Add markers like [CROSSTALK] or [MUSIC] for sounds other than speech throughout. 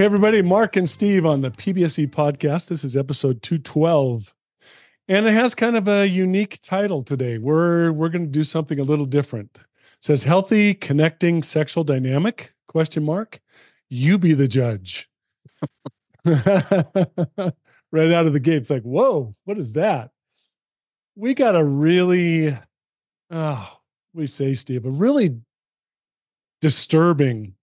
Hey, everybody, Mark and Steve on the PBSE podcast. This is episode 212. And it has kind of a unique title today. We're we're going to do something a little different. It says healthy connecting sexual dynamic question mark. You be the judge. [LAUGHS] right out of the gate. It's like, whoa, what is that? We got a really oh, we say, Steve, a really disturbing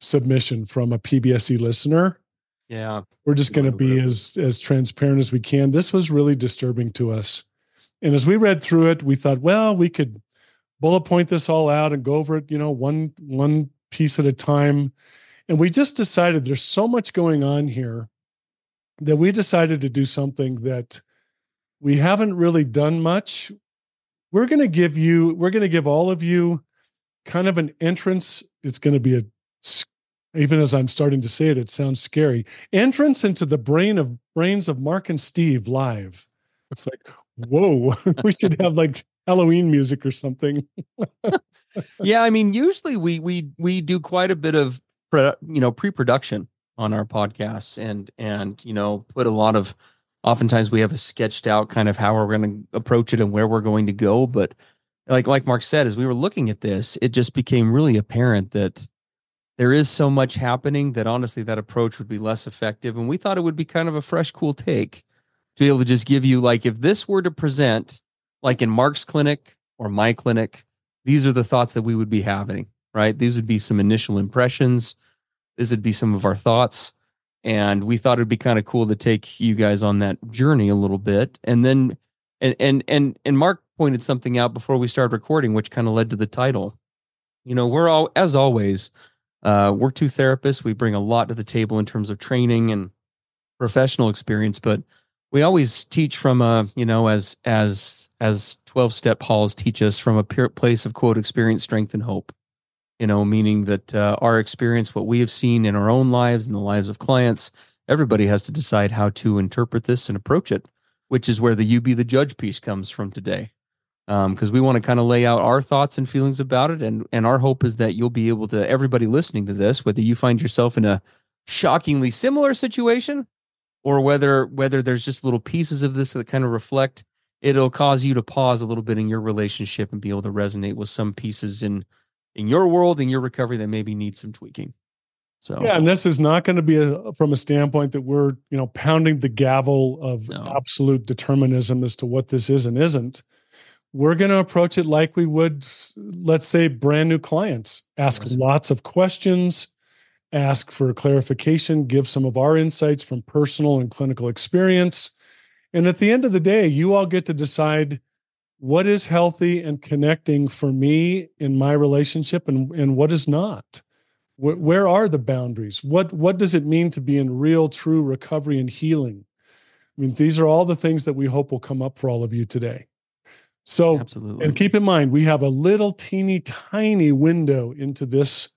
submission from a PBSE listener. Yeah. We're just going to be as as transparent as we can. This was really disturbing to us. And as we read through it, we thought, well, we could bullet point this all out and go over it, you know, one one piece at a time. And we just decided there's so much going on here that we decided to do something that we haven't really done much. We're going to give you we're going to give all of you kind of an entrance. It's going to be a even as I'm starting to say it, it sounds scary. Entrance into the brain of brains of Mark and Steve live. It's like, whoa, [LAUGHS] we should have like Halloween music or something. [LAUGHS] yeah, I mean, usually we we we do quite a bit of you know pre-production on our podcasts, and and you know put a lot of. Oftentimes we have a sketched out kind of how we're going to approach it and where we're going to go, but like like Mark said, as we were looking at this, it just became really apparent that there is so much happening that honestly that approach would be less effective. And we thought it would be kind of a fresh cool take to be able to just give you like if this were to present like in mark's clinic or my clinic these are the thoughts that we would be having right? These would be some initial impressions. This would be some of our thoughts. And we thought it'd be kind of cool to take you guys on that journey a little bit. And then and and and and mark pointed something out before we started recording which kind of led to the title. You know we're all as always uh, we're two therapists. We bring a lot to the table in terms of training and professional experience, but we always teach from a, you know, as as as 12 step halls teach us from a pure place of quote experience, strength, and hope. You know, meaning that uh, our experience, what we have seen in our own lives and the lives of clients, everybody has to decide how to interpret this and approach it, which is where the you be the judge piece comes from today because um, we want to kind of lay out our thoughts and feelings about it and and our hope is that you'll be able to everybody listening to this whether you find yourself in a shockingly similar situation or whether whether there's just little pieces of this that kind of reflect it'll cause you to pause a little bit in your relationship and be able to resonate with some pieces in in your world in your recovery that maybe need some tweaking so yeah and this is not going to be a, from a standpoint that we're you know pounding the gavel of no. absolute determinism as to what this is and isn't we're going to approach it like we would, let's say, brand new clients. Ask awesome. lots of questions, ask for clarification, give some of our insights from personal and clinical experience. And at the end of the day, you all get to decide what is healthy and connecting for me in my relationship and, and what is not where, where are the boundaries what what does it mean to be in real true recovery and healing i mean these are all the things that we hope will come up for all of you today so Absolutely. and keep in mind we have a little teeny tiny window into this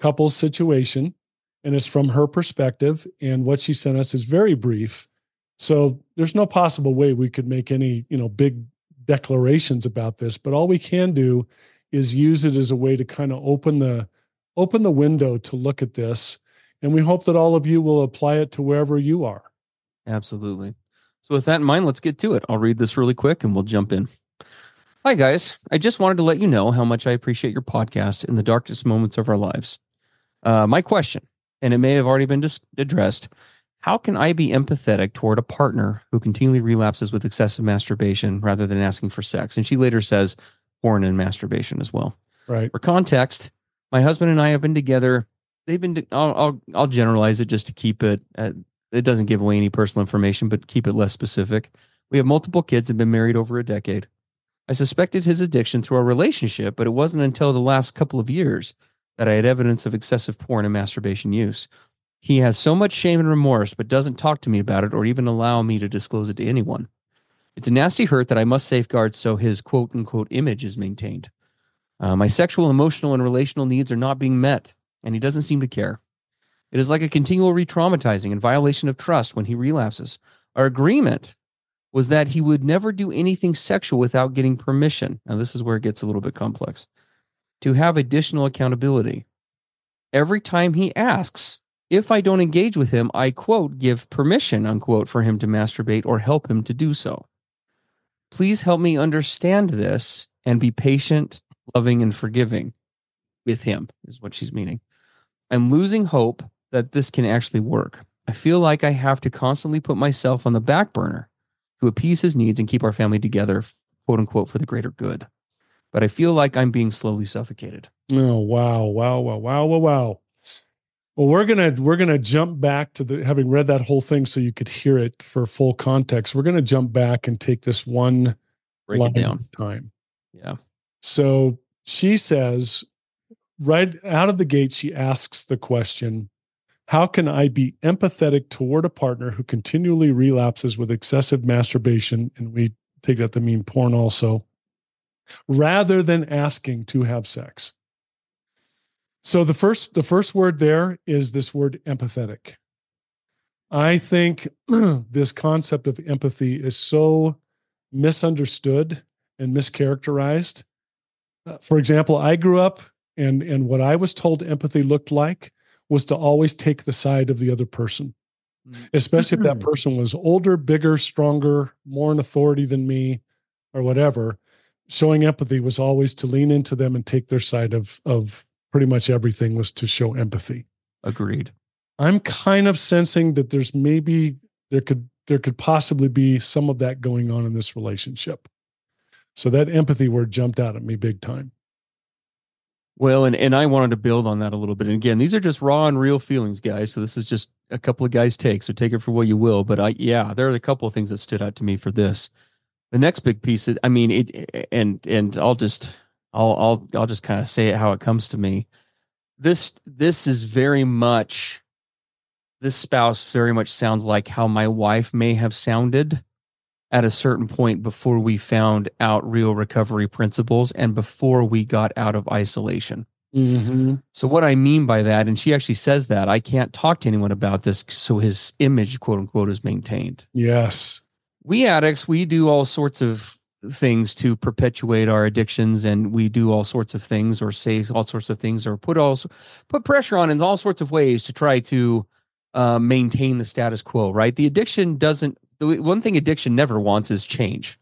couple's situation and it's from her perspective and what she sent us is very brief so there's no possible way we could make any you know big declarations about this but all we can do is use it as a way to kind of open the open the window to look at this and we hope that all of you will apply it to wherever you are Absolutely. So, with that in mind, let's get to it. I'll read this really quick and we'll jump in. Hi, guys. I just wanted to let you know how much I appreciate your podcast in the darkest moments of our lives. Uh, my question, and it may have already been dis- addressed how can I be empathetic toward a partner who continually relapses with excessive masturbation rather than asking for sex? And she later says porn and masturbation as well. right For context, my husband and I have been together. They've been. I'll I'll, I'll generalize it just to keep it. Uh, it doesn't give away any personal information, but keep it less specific. We have multiple kids and been married over a decade. I suspected his addiction through our relationship, but it wasn't until the last couple of years that I had evidence of excessive porn and masturbation use. He has so much shame and remorse, but doesn't talk to me about it or even allow me to disclose it to anyone. It's a nasty hurt that I must safeguard so his quote unquote image is maintained. Uh, my sexual, emotional, and relational needs are not being met, and he doesn't seem to care. It is like a continual re traumatizing and violation of trust when he relapses. Our agreement was that he would never do anything sexual without getting permission. Now, this is where it gets a little bit complex. To have additional accountability. Every time he asks, if I don't engage with him, I quote, give permission, unquote, for him to masturbate or help him to do so. Please help me understand this and be patient, loving, and forgiving with him, is what she's meaning. I'm losing hope that this can actually work. I feel like I have to constantly put myself on the back burner to appease his needs and keep our family together, quote unquote, for the greater good. But I feel like I'm being slowly suffocated. oh wow wow wow wow wow wow well we're gonna we're gonna jump back to the having read that whole thing so you could hear it for full context we're gonna jump back and take this one Break line it down. time Yeah. So she says, right out of the gate, she asks the question How can I be empathetic toward a partner who continually relapses with excessive masturbation? And we take that to mean porn also, rather than asking to have sex. So the first the first word there is this word empathetic. I think [CLEARS THROAT] this concept of empathy is so misunderstood and mischaracterized. Uh, for example, I grew up and and what I was told empathy looked like was to always take the side of the other person, mm. especially if that mm. person was older, bigger, stronger, more in authority than me or whatever. Showing empathy was always to lean into them and take their side of of pretty much everything was to show empathy. Agreed. I'm kind of sensing that there's maybe there could there could possibly be some of that going on in this relationship. So that empathy word jumped out at me big time. Well, and, and I wanted to build on that a little bit. And again, these are just raw and real feelings, guys. So this is just a couple of guys' takes. So take it for what you will. But I, yeah, there are a couple of things that stood out to me for this. The next big piece, I mean, it, and and I'll just, I'll I'll I'll just kind of say it how it comes to me. This this is very much, this spouse very much sounds like how my wife may have sounded at a certain point before we found out real recovery principles and before we got out of isolation. Mm-hmm. So what I mean by that, and she actually says that I can't talk to anyone about this, so his image, quote unquote, is maintained. Yes. We addicts, we do all sorts of things to perpetuate our addictions, and we do all sorts of things, or say all sorts of things, or put all put pressure on in all sorts of ways to try to uh, maintain the status quo. Right? The addiction doesn't. The one thing addiction never wants is change.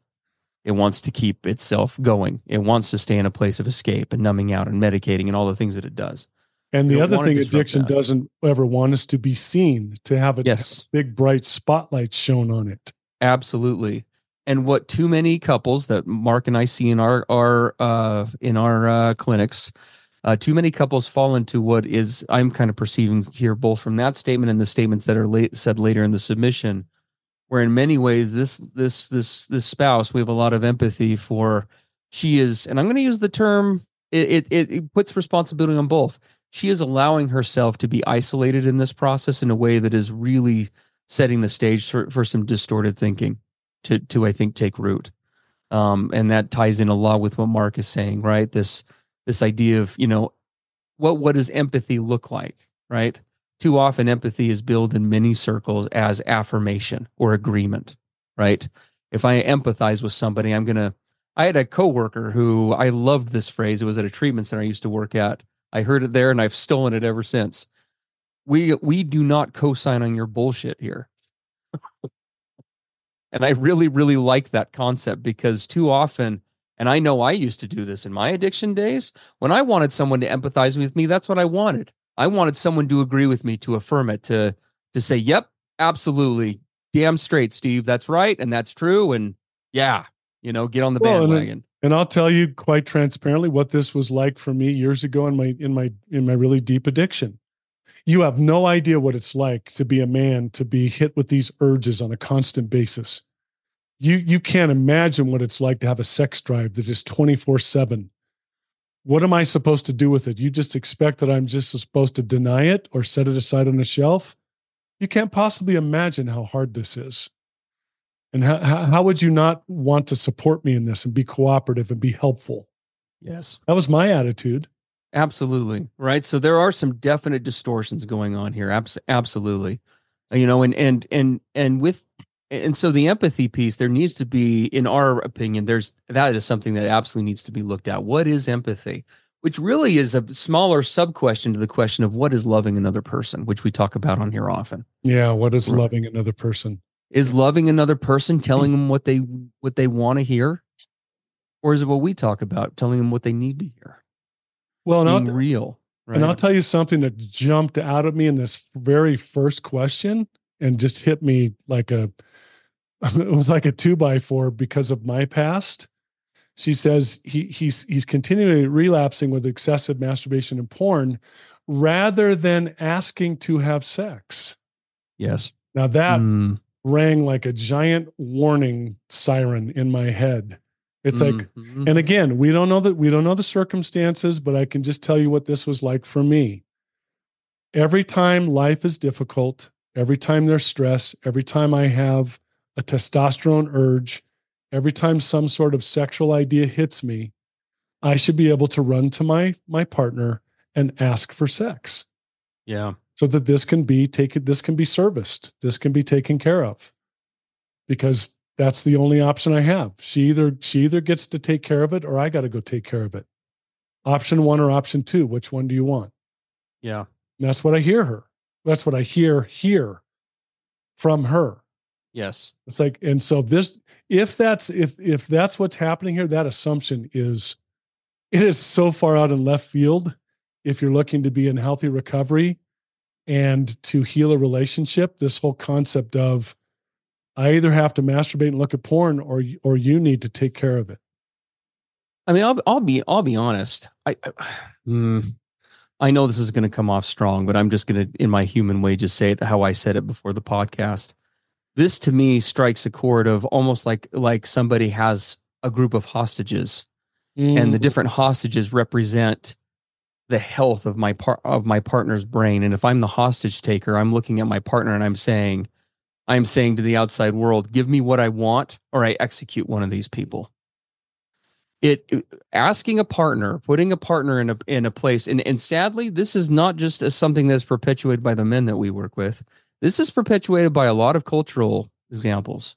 It wants to keep itself going. It wants to stay in a place of escape and numbing out and medicating and all the things that it does. And the other thing addiction that. doesn't ever want us to be seen, to have a Yes. big bright spotlight shown on it. Absolutely. And what too many couples that Mark and I see in our our uh, in our uh, clinics, uh, too many couples fall into what is I'm kind of perceiving here, both from that statement and the statements that are late, said later in the submission, where in many ways this this this this spouse we have a lot of empathy for she is and i'm going to use the term it, it it puts responsibility on both. She is allowing herself to be isolated in this process in a way that is really setting the stage for, for some distorted thinking to to i think take root. Um, and that ties in a lot with what mark is saying right? This this idea of you know what what does empathy look like right too often empathy is billed in many circles as affirmation or agreement right? If i empathize with somebody i'm going to i had a coworker who i loved this phrase. It was at a treatment center i used to work at. I heard it there and i've stolen it ever since. We we do not co-sign on your bullshit here. [LAUGHS] And i really really like that concept because too often and i know i used to do this in my addiction days when i wanted someone to empathize with me that's what i wanted I wanted someone to agree with me, to affirm it, to to say, "Yep, absolutely, damn straight, Steve, that's right, and that's true, and yeah, you know, get on the well, uh, bandwagon." And, and I'll tell you quite transparently what this was like for me years ago in my in my in my really deep addiction. You have no idea what it's like to be a man to be hit with these urges on a constant basis. You you can't imagine what it's like to have a sex drive that is 24/7 what am I supposed to do with it? You just expect that I'm just supposed to deny it or set it aside on a shelf? You can't possibly imagine how hard this is. And how, how would you not want to support me in this and be cooperative and be helpful? Yes. That was my attitude. Absolutely. Right. So there are some definite distortions going on here. Abs- absolutely. You know, and, and, and, and with and so the empathy piece there needs to be in our opinion there's that is something that absolutely needs to be looked at. What is empathy? Which really is a smaller sub question to the question of what is loving another person which we talk about on here often. Yeah what is loving another person? Is loving another person hmm. telling them what they what they want to hear? Or is it what we talk about telling them what they need to hear? Well being not real right? and i'll tell you something that jumped out at me in this very first question and just hit me like a [LAUGHS] it was like a two by four because of my past. She says he he's he's continually relapsing with excessive masturbation and porn rather than asking to have sex. Yes. Now that mm. rang like a giant warning siren in my head. It's mm-hmm. like, and again, we don't know that we don't know the circumstances, but I can just tell you what this was like for me. Every time life is difficult, every time there's stress, every time I have a testosterone urge, every time some sort of sexual idea hits me, I should be able to run to my my partner and ask for sex. Yeah. So that this can be taken this can be serviced. This can be taken care of. Because that's the only option I have. She either she either gets to take care of it or I got to go take care of it. Option 1 or option 2, which one do you want? Yeah. And that's what I hear her. That's what I hear here from her. Yes. It's like, and so this, if that's if if that's what's happening here, that assumption is it is so far out in left field. If you're looking to be in healthy recovery and to heal a relationship, this whole concept of I either have to masturbate and look at porn or or you need to take care of it. I mean, I'll I'll be I'll be honest. I I, [SIGHS] mm, I know this is going to come off strong, but I'm just going to, in my human way, just say it how I said it before the podcast this to me strikes a chord of almost like like somebody has a group of hostages mm. and the mm. different hostages represent the health of my part of my partner's brain and if i'm the hostage taker i'm looking at my partner and i'm saying i'm saying to the outside world give me what i want or i execute one of these people it asking a partner putting a partner in a in a place and and sadly this is not just as something that's perpetuated by the men that we work with this is perpetuated by a lot of cultural examples.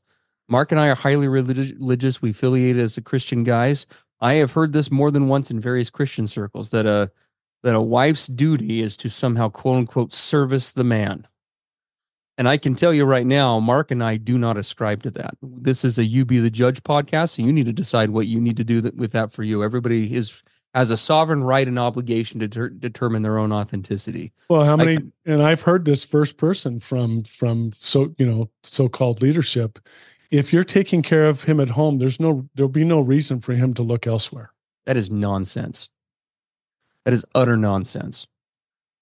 Mark and I are highly religious. We affiliate as a Christian guys. I have heard this more than once in various Christian circles that a that a wife's duty is to somehow quote unquote service the man. And I can tell you right now, Mark and I do not ascribe to that. This is a you be the judge podcast, so you need to decide what you need to do with that for you. Everybody is has a sovereign right and obligation to ter- determine their own authenticity. Well, how many? and I've heard this first person from from so you know so called leadership. If you're taking care of him at home, there's no there'll be no reason for him to look elsewhere. That is nonsense. That is utter nonsense.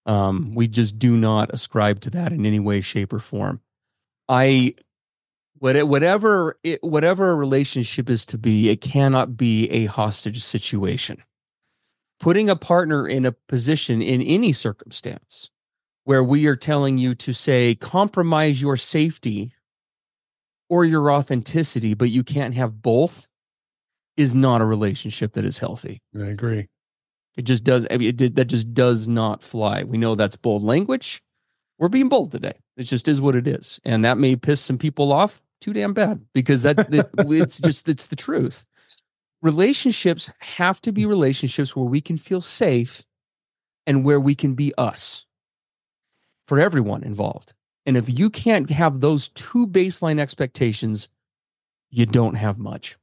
Um, we just do not ascribe to that in any way, shape, or form. I What- Whatever it, whatever a relationship is to be, it cannot be a hostage situation. Putting a partner in a position in any circumstance where we are telling you to say compromise your safety or your authenticity, but you can't have both, is not a relationship that is healthy. I agree. It just does. I mean, it, did- that just does not fly. We know that's bold language. We're being bold today. It just is what it is, and that may piss some people off. Too damn bad because that it, it's just it's the truth. Relationships have to be relationships where we can feel safe, and where we can be us. For everyone involved, and if you can't have those two baseline expectations, you don't have much.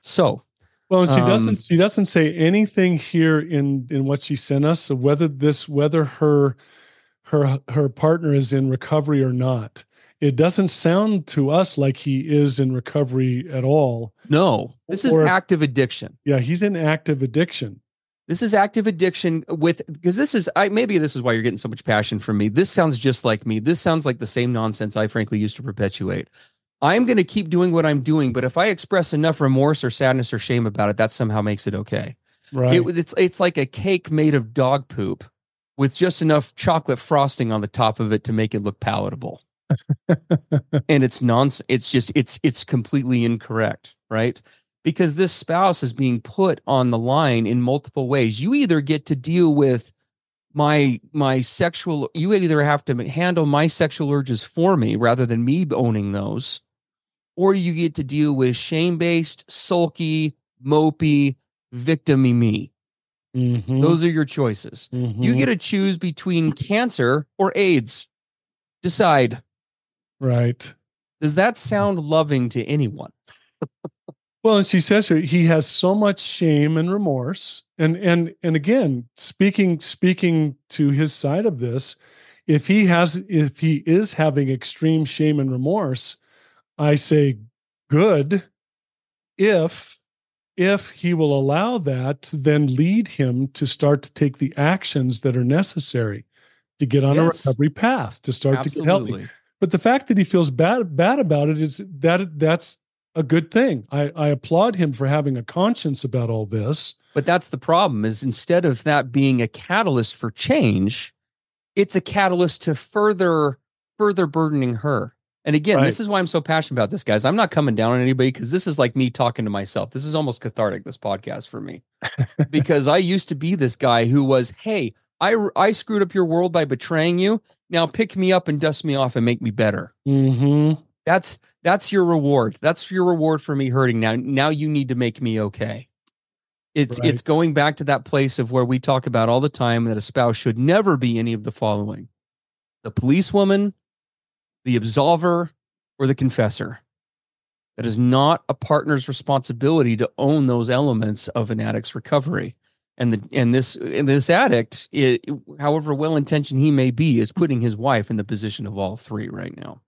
So Well, she Um, doesn't. She doesn't say anything here in in what she sent us. So whether this, whether her her her partner is in recovery or not, it doesn't sound to us like he is in recovery at all. no, this is Or- active addiction. Yeah, he's in active addiction. This is active addiction with because this is I maybe this is why you're getting so much passion from me. This sounds just like me. This sounds like the same nonsense I frankly used to perpetuate. I'm going to keep doing what I'm doing, but if I express enough remorse or sadness or shame about it, that somehow makes it okay. Right. It, it's it's like a cake made of dog poop with just enough chocolate frosting on the top of it to make it look palatable. [LAUGHS] and it's nonsense. It's just it's it's completely incorrect, right? Because this spouse is being put on the line in multiple ways. You either get to deal with my my sexual. You either have to handle my sexual urges for me rather than me owning those, or you get to deal with shame based, sulky, mopey, victimy me. Mhm, Those are your choices. You mhm. get to choose between cancer or AIDS. Decide. Right. Does that sound loving to anyone? Well, and she says here he has so much shame and remorse, and and and again, speaking speaking to his side of this, if he has if he is having extreme shame and remorse, I say good. If if he will allow that to then lead him to start to take the actions that are necessary to get on Yes. a recovery path to start to get healthy. But the fact that he feels bad bad about it is that that's a good thing. I, I applaud him for having a conscience about all this. But that's the problem is instead of that being a catalyst for change, it's a catalyst to further further burdening her. And again, Right. this is why I'm so passionate about this, guys. I'm not coming down on anybody because this is like me talking to myself. This is almost cathartic, this podcast for me. [LAUGHS] because I used to be this guy who was, hey, I I screwed up your world by betraying you. Now pick me up and dust me off and make me better. Mm-hmm. That's that's your reward. That's your reward for me hurting. Now now you need to make me okay. It's Right. it's going back to that place of where we talk about all the time that a spouse should never be any of the following: the policewoman, the absolver, or the confessor. That is not a partner's responsibility to own those elements of an addict's recovery. And the and this and this addict, i however well intentioned he may be, is putting his wife in the position of all three right now.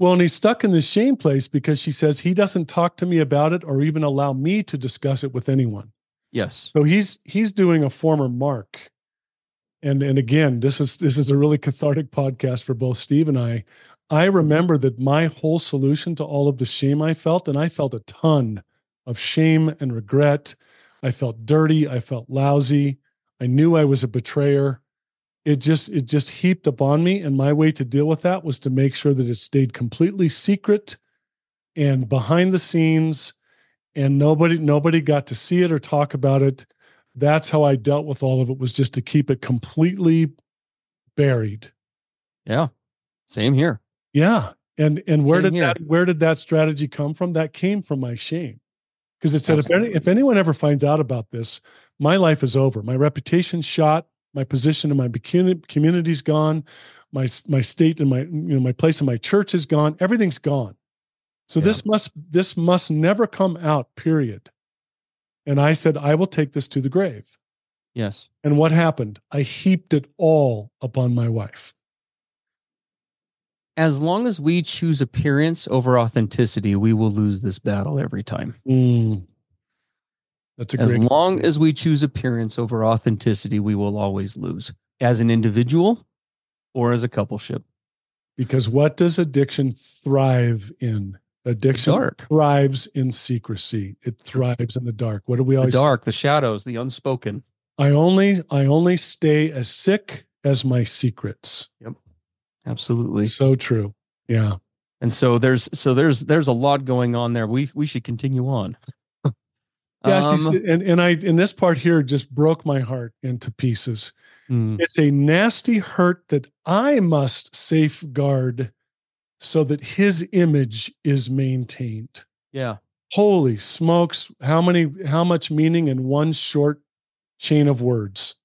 Well, and he's stuck in the shame place because she says he doesn't talk to me about it or even allow me to discuss it with anyone. Yes. So he's he's doing a former mark. And and again, this is this is a really cathartic podcast for both Steve and I. I remember that my whole solution to all of the shame I felt, and I felt a ton of shame and regret. I felt dirty. I felt lousy. I knew I was a betrayer. It just it just heaped upon me. And my way to deal with that was to make sure that it stayed completely secret and behind the scenes and nobody nobody got to see it or talk about it that's how i dealt with all of it was just to keep it completely buried Yeah. Same here. yeah and and where Same did here. that where did that strategy come from that came from my shame because it said if any, if anyone ever finds out about this my life is over. My reputation's shot. My position in my community community's gone. My my state and my you know my place in my church is gone. Everything's gone. So Yeah. this must this must never come out period. And i said i will take this to the grave. Yes. and what happened? I heaped it all upon my wife As long as we choose appearance over authenticity, we will lose this battle every time. Mm. that's a As long as we choose appearance over authenticity, we will always lose as an individual or as a coupleship. Because what does addiction thrive in? Addiction dark. thrives in secrecy. It thrives in the dark. What do we all The always dark, the shadows, the unspoken. I only I only stay as sick as my secrets. Absolutely. So true. Yeah. And so there's so there's there's a lot going on there. We we should continue on. [LAUGHS] Yeah. Um, and, and I in this part here just broke my heart into pieces. hmm, It's a nasty hurt that I must safeguard so that his image is maintained. yeah. Holy smokes. How many how much meaning in one short chain of words?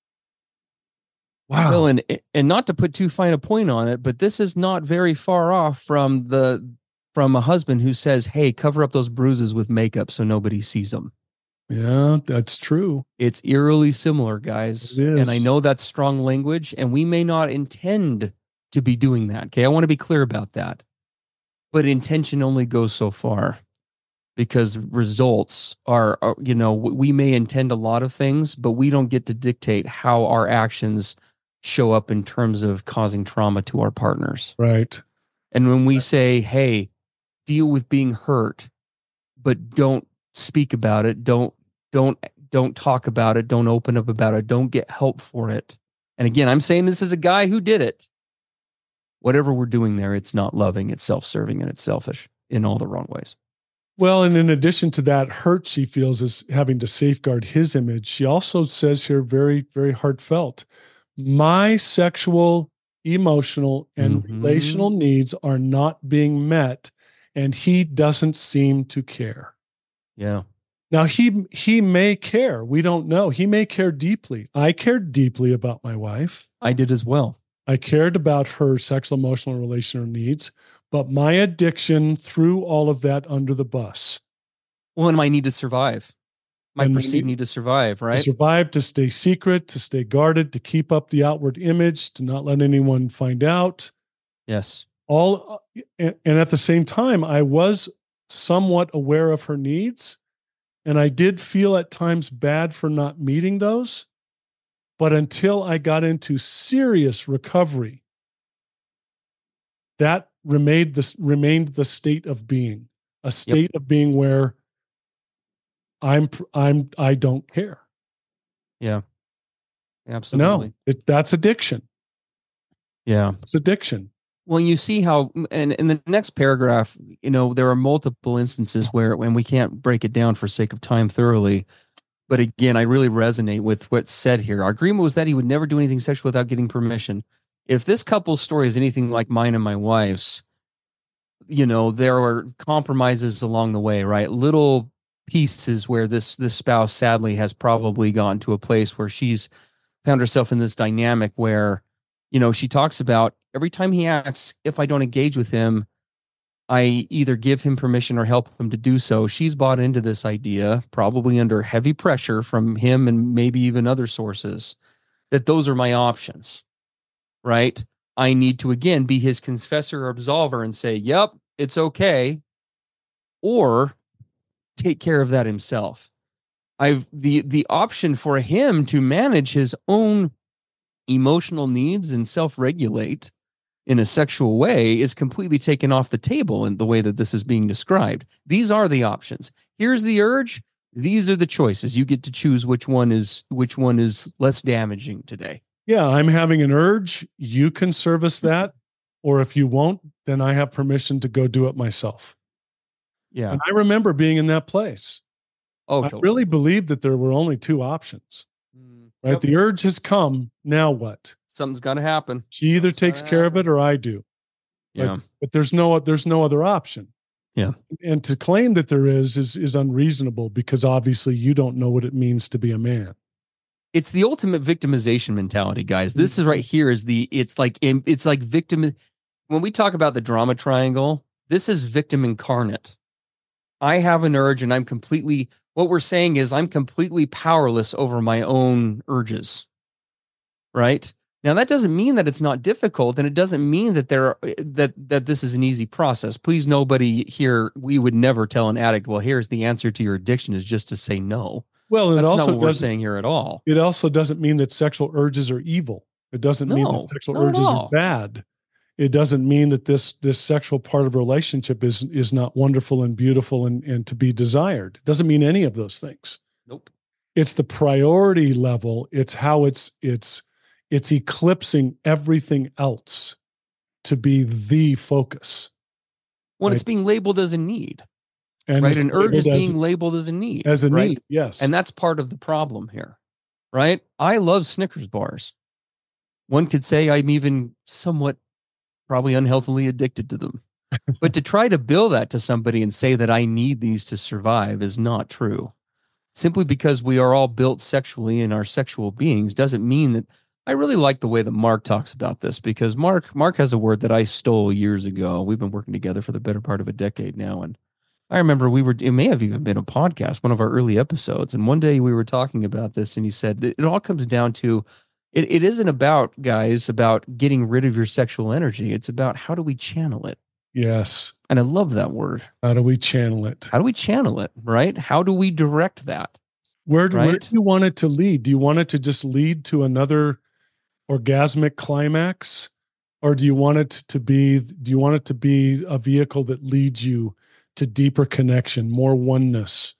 Wow. Well, and and not to put too fine a point on it, but this is not very far off from the from a husband who says, "Hey, cover up those bruises with makeup so nobody sees them." yeah, that's true. It's eerily similar, guys. And I know that's strong language, and we may not intend to be doing that. Okay, I want to be clear about that. But intention only goes so far because results are, are you know, we may intend a lot of things, but we don't get to dictate how our actions show up in terms of causing trauma to our partners. Right. And when we say, hey, deal with being hurt, but don't speak about it, don't don't don't talk about it, don't open up about it, don't get help for it. And again, I'm saying this as a guy who did it. Whatever we're doing there, it's not loving, it's self-serving, and it's selfish in all the wrong ways. Well, and in addition to that hurt she feels is having to safeguard his image, she also says here very, very heartfelt my sexual, emotional, and Mhm. relational needs are not being met, and he doesn't seem to care. Yeah. Now he he may care. We don't know. He may care deeply. I cared deeply about my wife. I did as well. I cared about her sexual, emotional, and relational needs, but my addiction threw all of that under the bus. Well, and my need to survive. My And perceived need- need to survive, to right? survive, to stay secret, to stay guarded, to keep up the outward image, to not let anyone find out. Yes. All and, and at the same time, I was somewhat aware of her needs, and I did feel at times bad for not meeting those. But until I got into serious recovery, that remained the remained the state of being, a state of being where I'm I'm I don't care. Yeah. Absolutely. No, it, that's addiction. Yeah. It's addiction. Well, you see how, and in the next paragraph, you know, there are multiple instances where, and we can't break it down for sake of time thoroughly. But again, I really resonate with what's said here. Our agreement was that he would never do anything sexual without getting permission. If this couple's story is anything like mine and my wife's, you know, there are compromises along the way, right? Little pieces where this this spouse sadly has probably gone to a place where she's found herself in this dynamic where you know, she talks about every time he asks if I don't engage with him, I either give him permission or help him to do so. She's bought into this idea, probably under heavy pressure from him and maybe even other sources, that those are my options, right? I need to again be his confessor or absolver and say, yep, it's okay, or take care of that himself. I've the the option for him to manage his own emotional needs and self-regulate in a sexual way is completely taken off the table in the way that this is being described. These are the options. Here's the urge. These are the choices. You get to choose which one is which one is less damaging today. Yeah, I'm having an urge. You can service [LAUGHS] that. Or if you won't, then I have permission to go do it myself. Yeah. And I remember being in that place. Oh, I really believed that there were only two options, Mm, right? yep. The urge has come. Now what? Something's got to happen. She either Something's takes care of it or I do. Yeah. But, but there's no there's no other option. Yeah. And to claim that there is is is unreasonable because obviously you don't know what it means to be a man. it's the ultimate victimization mentality guys this is right here is the it's like it's like victim when we talk about the drama triangle this is victim incarnate i have an urge and i'm completely what we're saying is i'm completely powerless over my own urges. Right? Now that doesn't mean that it's not difficult and it doesn't mean that there are, that that this is an easy process. Please nobody here we would never tell an addict well here's the answer to your addiction is just to say no. Well, that's not what we're saying here at all. it also doesn't mean that sexual urges are evil. It doesn't mean that sexual urges are bad. It doesn't mean that this this sexual part of a relationship is is not wonderful and beautiful and and to be desired. It doesn't mean any of those things. Nope. It's the priority level. It's how it's it's it's eclipsing everything else to be the focus. When Right. it's being labeled as a need, And right? An urge is being labeled as a need. as a right? need. Yes. And that's part of the problem here, right? I love Snickers bars. One could say I'm even somewhat probably unhealthily addicted to them. but to try to bill that to somebody and say that I need these to survive is not true. Simply because we are all built sexually and are sexual beings doesn't mean that I really like the way that Mark talks about this because Mark Mark has a word that I stole years ago. We've been working together for the better part of a decade now and I remember we were, it may have even been a podcast, one of our early episodes. And one day we were talking about this, and he said it all comes down to it, it isn't about, guys, about getting rid of your sexual energy. It's about how do we channel it? yes. And I love that word. How do we channel it? How do we channel it, right? How do we direct that? Where do, where do you want it to lead? Do you want it to just lead to another orgasmic climax? Or do you want it to be do you want it to be a vehicle that leads you to deeper connection, more oneness,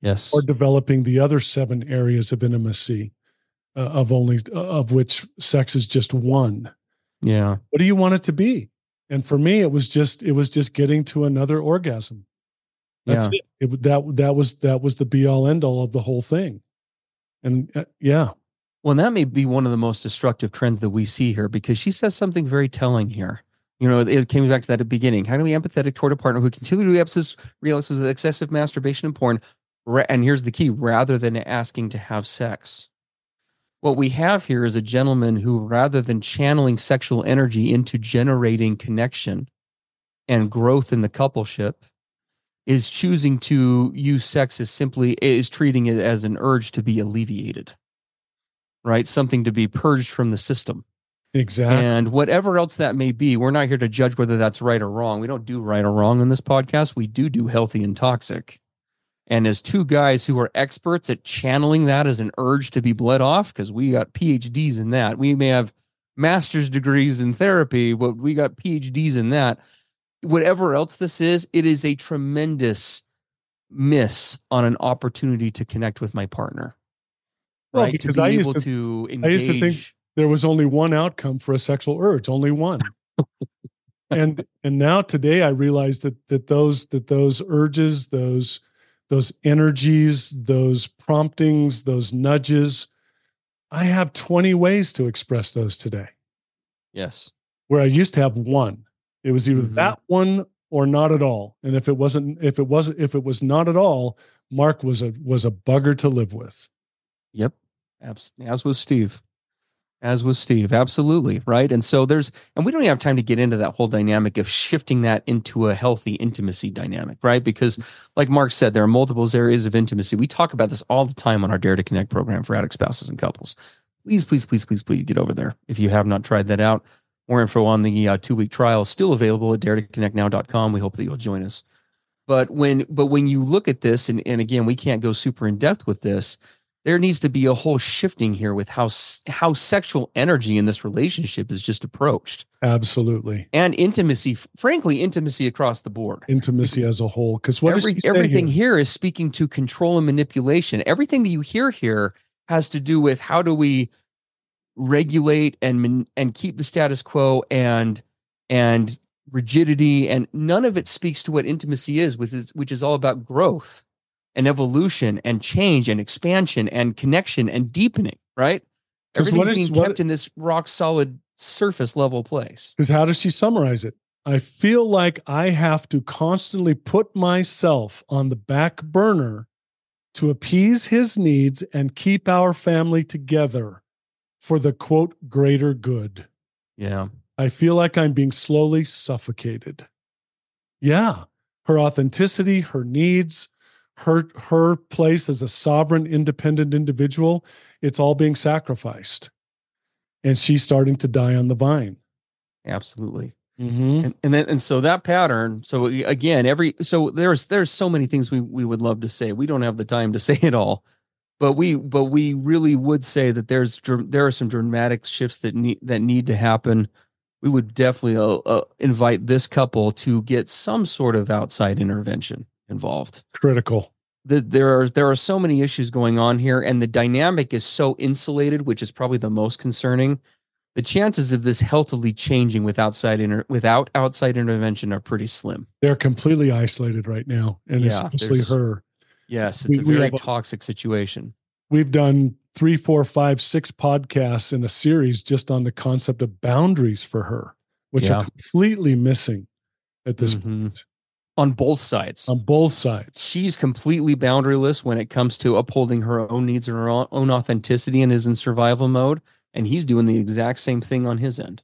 Yes. or developing the other seven areas of intimacy uh, of only of which sex is just one? Yeah. What do you want it to be? And for me it was just it was just getting to another orgasm. That's Yeah. it. it. That that was that was the be all end all of the whole thing. And uh, yeah, Well, and that may be one of the most destructive trends that we see here because she says something very telling here. You know, it came back to that at the beginning. How do we empathetic toward a partner who continually reacts with excessive masturbation and porn? And here's the key: rather than asking to have sex, what we have here is a gentleman who, rather than channeling sexual energy into generating connection and growth in the coupleship, is choosing to use sex as simply is treating it as an urge to be alleviated right? Something to be purged from the system. exactly. And whatever else that may be, we're not here to judge whether that's right or wrong. We don't do right or wrong in this podcast. We do do healthy and toxic. And as two guys who are experts at channeling that as an urge to be bled off, because we got PhDs in that. We may have master's degrees in therapy, but we got PhDs in that. Whatever else this is, it is a tremendous miss on an opportunity to connect with my partner. Well, right? because to be I used able to- to, engage. I used to think- there was only one outcome for a sexual urge, only one. [LAUGHS] and and now today I realize that that those that those urges, those those energies, those promptings, those nudges, I have 20 ways to express those today. yes. Where I used to have one. It was either Mhm. that one or not at all. And if it wasn't if it wasn't if it was not at all, Mark was a was a bugger to live with. Yep. Abs- as was Steve. As was Steve. Absolutely. Right. And so there's, and we don't even have time to get into that whole dynamic of shifting that into a healthy intimacy dynamic, right? Because, like Mark said, there are multiple areas of intimacy. We talk about this all the time on our Dare to Connect program for addict spouses and couples. Please, please, please, please, please get over there if you have not tried that out. More info on the uh, two week trial is still available at dare to connect daretoconnectnow.com. We hope that you'll join us. But when, but when you look at this, and, and again, we can't go super in depth with this, there needs to be a whole shifting here with how how sexual energy in this relationship is just approached Absolutely. and intimacy frankly intimacy across the board Intimacy as a whole. Because what Every, everything here? here is speaking to control and manipulation everything that you hear here has to do with how do we regulate and and keep the status quo and and rigidity and none of it speaks to what intimacy is which is which is all about growth and evolution and change and expansion and connection and deepening, right? everything's is- being what- kept in this rock solid surface level place Because how does she summarize it? I feel like I have to constantly put myself on the back burner to appease his needs and keep our family together for the quote greater good. yeah I feel like I'm being slowly suffocated. Yeah, her authenticity, her needs, her her place as a sovereign independent individual, it's all being sacrificed. And she's starting to die on the vine. absolutely Mm-hmm. and, and then and so that pattern so again every so there's there's so many things we we would love to say we don't have the time to [LAUGHS] say it all but we but we really would say that there's there are some dramatic shifts that need that need to happen we would definitely uh, uh, invite this couple to get some sort of outside intervention involved. Critical. The, there are there are so many issues going on here, and the dynamic is so insulated, which is probably the most concerning. The chances of this healthily changing with outside inter- without outside intervention are pretty slim. They're completely isolated right now, and Yeah, especially her. Yes, it's We- a very have toxic situation. We've done three, four, five, six podcasts in a series just on the concept of boundaries for her, which Yeah. are completely missing at this Mhm. point On both sides. on both sides. she's completely boundaryless when it comes to upholding her own needs and her own authenticity and is in survival mode and he's doing the exact same thing on his end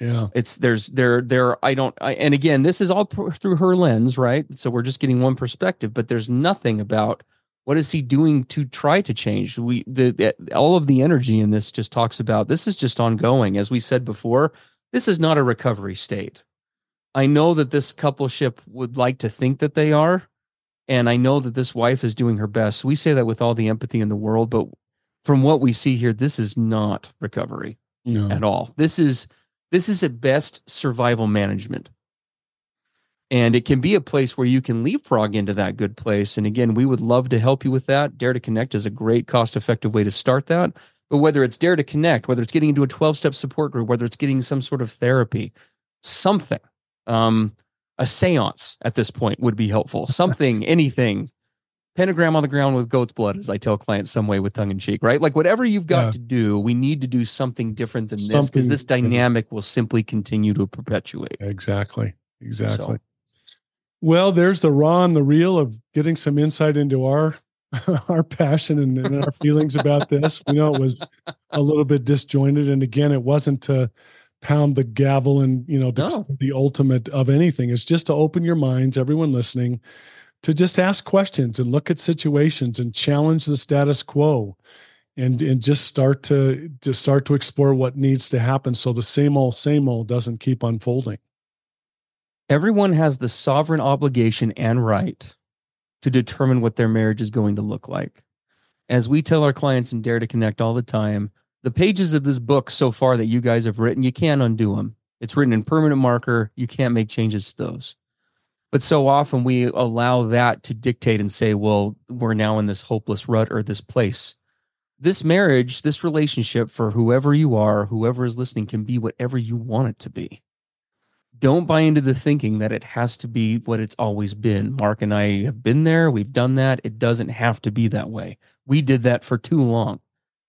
Yeah. it's there's there there i don't I, and again this is all pr- through her lens right so we're just getting one perspective but there's nothing about what is he doing to try to change we the, the all of the energy in this just talks about this is just ongoing as we said before this is not a recovery state i know that this coupleship would like to think that they are and I know that this wife is doing her best. We say that with all the empathy in the world, but from what we see here, this is not recovery No. at all. This is this is at best survival management. And it can be a place where you can leapfrog into that good place. And again, we would love to help you with that. Dare to Connect is a great cost effective way to start that. But whether it's Dare to Connect, whether it's getting into a 12 step support group, whether it's getting some sort of therapy, something, um, a seance at this point would be helpful. [LAUGHS] Something, anything, pentagram on the ground with goat's blood, as I tell clients some way with tongue in cheek, right? Like whatever you've got Yeah. to do, we need to do something different than this because Something this dynamic will simply continue to perpetuate. Exactly. Exactly. So- Well, there's the raw and the real of getting some insight into our [LAUGHS] our passion and, and our feelings about this. We know it was a little bit disjointed, and again, it wasn't to pound the gavel and you know No. the ultimate of anything. It's just to open your minds, everyone listening, to just ask questions and look at situations and challenge the status quo. And, and just start to to start to explore what needs to happen so the same old same old doesn't keep unfolding. Everyone has the sovereign obligation and right to determine what their marriage is going to look like. As we tell our clients in Dare to Connect all the time, the pages of this book so far that you guys have written, you can't undo them. It's written in permanent marker. You can't make changes to those. But so often we allow that to dictate and say, well, we're now in this hopeless rut or this place. This marriage, this relationship for whoever you are, whoever is listening, can be whatever you want it to be don't buy into the thinking that it has to be what it's always been. Mark and I have been there. We've done that. It doesn't have to be that way. We did that for too long.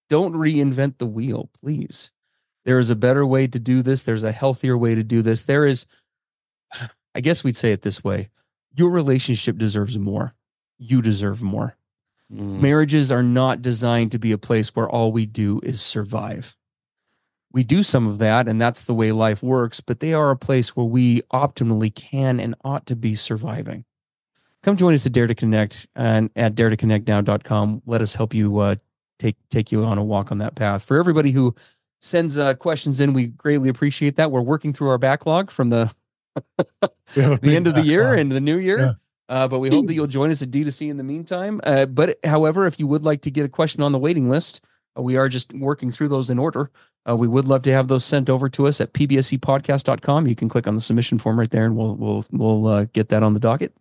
Don't reinvent the wheel, please. There is a better way to do this. There's a healthier way to do this. There is, [SIGHS] I guess we'd say it this way your relationship deserves more. You deserve more. Marriages are not designed to be a place where all we do is survive we do some of that and that's the way life works but they are a place where we optimally can and ought to be surviving come join us at dare to connect and at dare to connect now.com let us help you uh, take take you on a walk on that path for everybody who sends uh, questions in we greatly appreciate that we're working through our backlog from the [LAUGHS] [LAUGHS] the end of the year and the new year Yeah. uh, but we hope that you'll join us at D2C in the meantime. Uh, but however, if you would like to get a question on the waiting list, uh, we are just working through those in order. Uh, we would love to have those sent over to us at pbsepodcast.com. You can click on the submission form right there, and we'll we'll we'll uh, get that on the docket.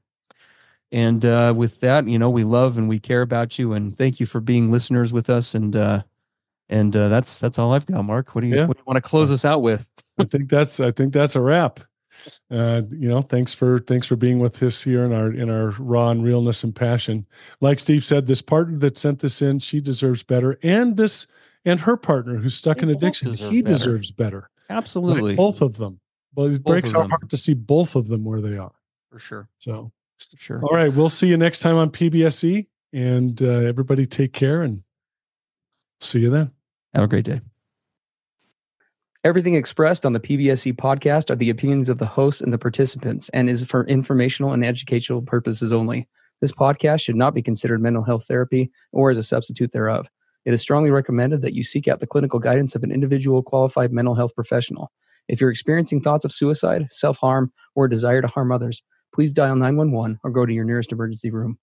And uh, with that, you know, we love and we care about you, and thank you for being listeners with us. And uh, and uh, that's that's all I've got. Mark, what do you, Yeah. what do you want to close us out with? I think that's I think that's a wrap. Uh, you know, thanks for thanks for being with us here in our in our raw and realness and passion. Like Steve said, this partner that sent this in, she deserves better, and this and her partner who's stuck They in addiction, deserve he better. deserves better. Like, Absolutely, both of them. But it Both breaks our them. heart to see both of them where they are. for sure, So, for sure. all right, we'll see you next time on PBSE, and uh, everybody take care and see you then. Have a great day. Everything expressed on the PBSC E podcast are the opinions of the hosts and the participants and is for informational and educational purposes only. This podcast should not be considered mental health therapy or as a substitute thereof. It is strongly recommended that you seek out the clinical guidance of an individual qualified mental health professional. If you're experiencing thoughts of suicide, self harm, or a desire to harm others, please dial 911 or go to your nearest emergency room.